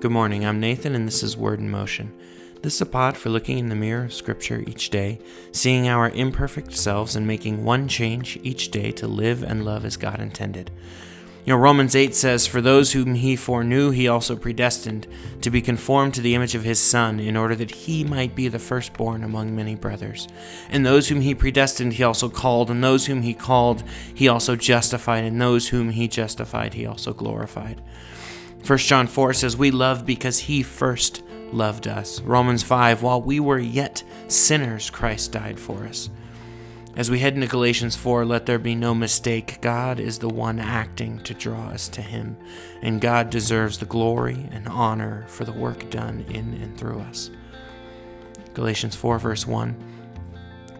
Good morning, I'm Nathan, and this is Word in Motion. This is a pod for looking in the mirror of Scripture each day, seeing our imperfect selves, and making one change each day to live and love as God intended. You know, Romans 8 says, For those whom he foreknew, he also predestined to be conformed to the image of his Son, in order that he might be the firstborn among many brothers. And those whom he predestined, he also called, and those whom he called, he also justified, and those whom he justified, he also glorified. 1 John 4 says, We love because he first loved us. Romans 5, While we were yet sinners, Christ died for us. As we head into Galatians 4, let there be no mistake. God is the one acting to draw us to Him, and God deserves the glory and honor for the work done in and through us. Galatians 4, verse 1.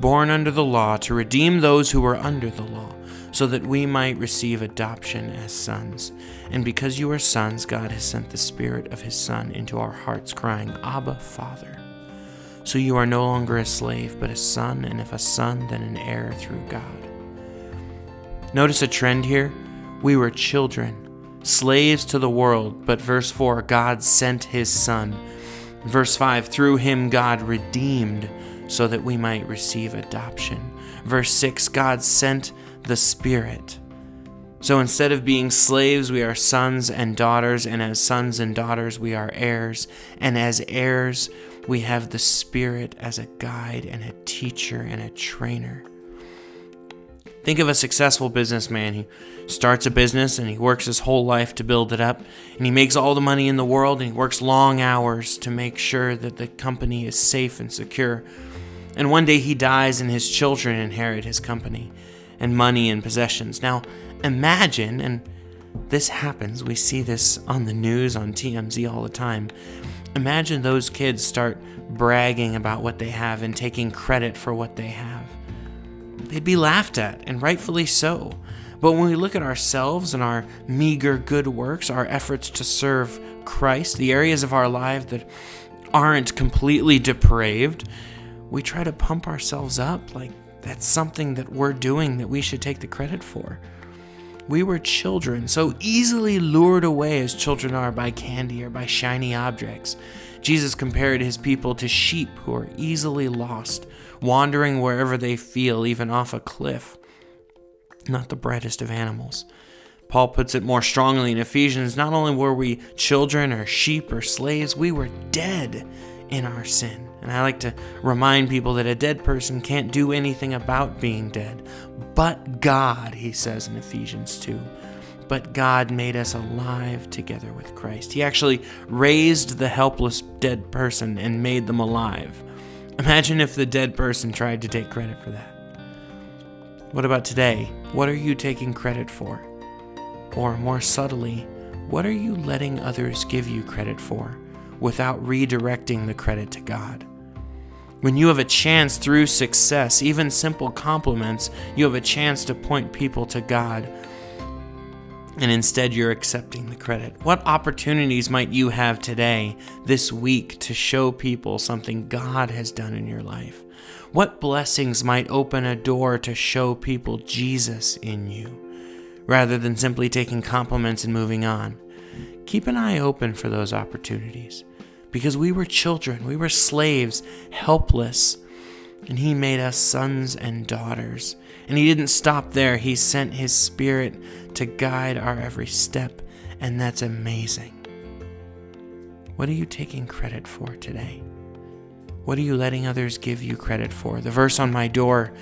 born under the law, to redeem those who were under the law so that we might receive adoption as sons. And because you are sons, God has sent the Spirit of His Son into our hearts, crying, Abba, Father. So you are no longer a slave, but a son, and if a son, then an heir through God. Notice a trend here. We were children, slaves to the world, but verse 4 God sent His Son. Verse 5 Through Him God redeemed so that we might receive adoption. Verse 6 God sent the Spirit. So instead of being slaves, we are sons and daughters, and as sons and daughters, we are heirs. And as heirs, we have the Spirit as a guide and a teacher and a trainer. Think of a successful businessman. He starts a business and he works his whole life to build it up, and he makes all the money in the world, and he works long hours to make sure that the company is safe and secure. And one day he dies, and his children inherit his company and money and possessions. Now, imagine, and this happens, we see this on the news, on TMZ all the time. Imagine those kids start bragging about what they have and taking credit for what they have. They'd be laughed at, and rightfully so. But when we look at ourselves and our meager good works, our efforts to serve Christ, the areas of our life that aren't completely depraved, we try to pump ourselves up like that's something that we're doing that we should take the credit for. We were children, so easily lured away as children are by candy or by shiny objects. Jesus compared his people to sheep who are easily lost, wandering wherever they feel, even off a cliff. Not the brightest of animals. Paul puts it more strongly in Ephesians not only were we children or sheep or slaves, we were dead in our sin. And I like to remind people that a dead person can't do anything about being dead. But God, he says in Ephesians 2. But God made us alive together with Christ. He actually raised the helpless dead person and made them alive. Imagine if the dead person tried to take credit for that. What about today? What are you taking credit for? Or more subtly, what are you letting others give you credit for? without redirecting the credit to God. When you have a chance through success, even simple compliments, you have a chance to point people to God, and instead you're accepting the credit. What opportunities might you have today, this week, to show people something God has done in your life? What blessings might open a door to show people Jesus in you, rather than simply taking compliments and moving on? keep an eye open for those opportunities because we were children, we were slaves, helpless, and He made us sons and daughters. And He didn't stop there, He sent His Spirit to guide our every step, and that's amazing. What are you taking credit for today? What are you letting others give you credit for? The verse on my door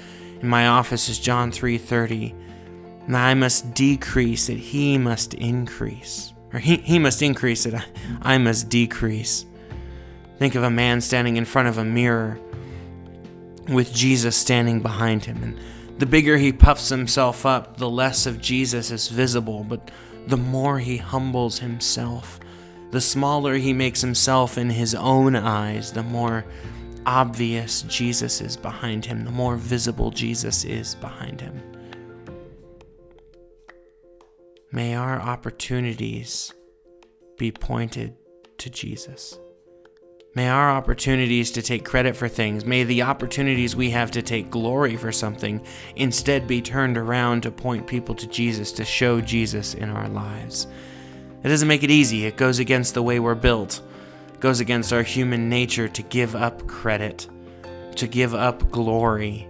in my office is John 3:30. I must decrease that he must increase or he, he must increase it, I must decrease. Think of a man standing in front of a mirror with Jesus standing behind him. And the bigger he puffs himself up, the less of Jesus is visible, but the more he humbles himself, the smaller he makes himself in his own eyes, the more obvious Jesus is behind him, the more visible Jesus is behind him. May our opportunities be pointed to Jesus. May our opportunities to take credit for things, may the opportunities we have to take glory for something instead be turned around to point people to Jesus, to show Jesus in our lives. It doesn't make it easy, it goes against the way we're built, it goes against our human nature to give up credit, to give up glory.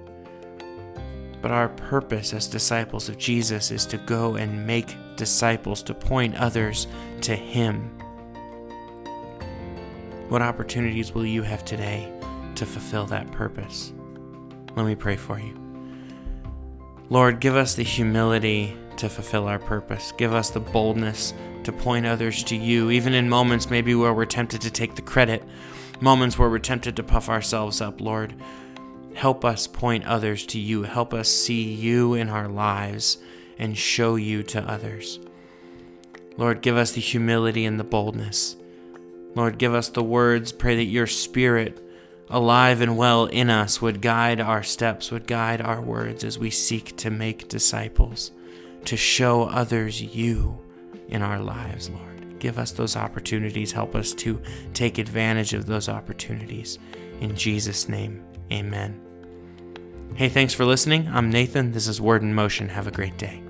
But our purpose as disciples of Jesus is to go and make disciples, to point others to Him. What opportunities will you have today to fulfill that purpose? Let me pray for you. Lord, give us the humility to fulfill our purpose. Give us the boldness to point others to you, even in moments maybe where we're tempted to take the credit, moments where we're tempted to puff ourselves up, Lord. Help us point others to you. Help us see you in our lives and show you to others. Lord, give us the humility and the boldness Lord, give us the words. Pray that your Spirit, alive and well in us, would guide our steps, would guide our words as we seek to make disciples, to show others you in our lives, Lord. Give us those opportunities. Help us to take advantage of those opportunities. In Jesus' name, amen. Hey, thanks for listening. I'm Nathan. This is Word in Motion. Have a great day.